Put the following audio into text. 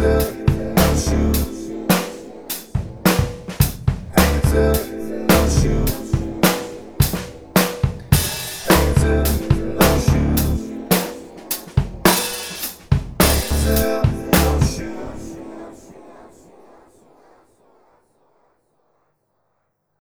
music.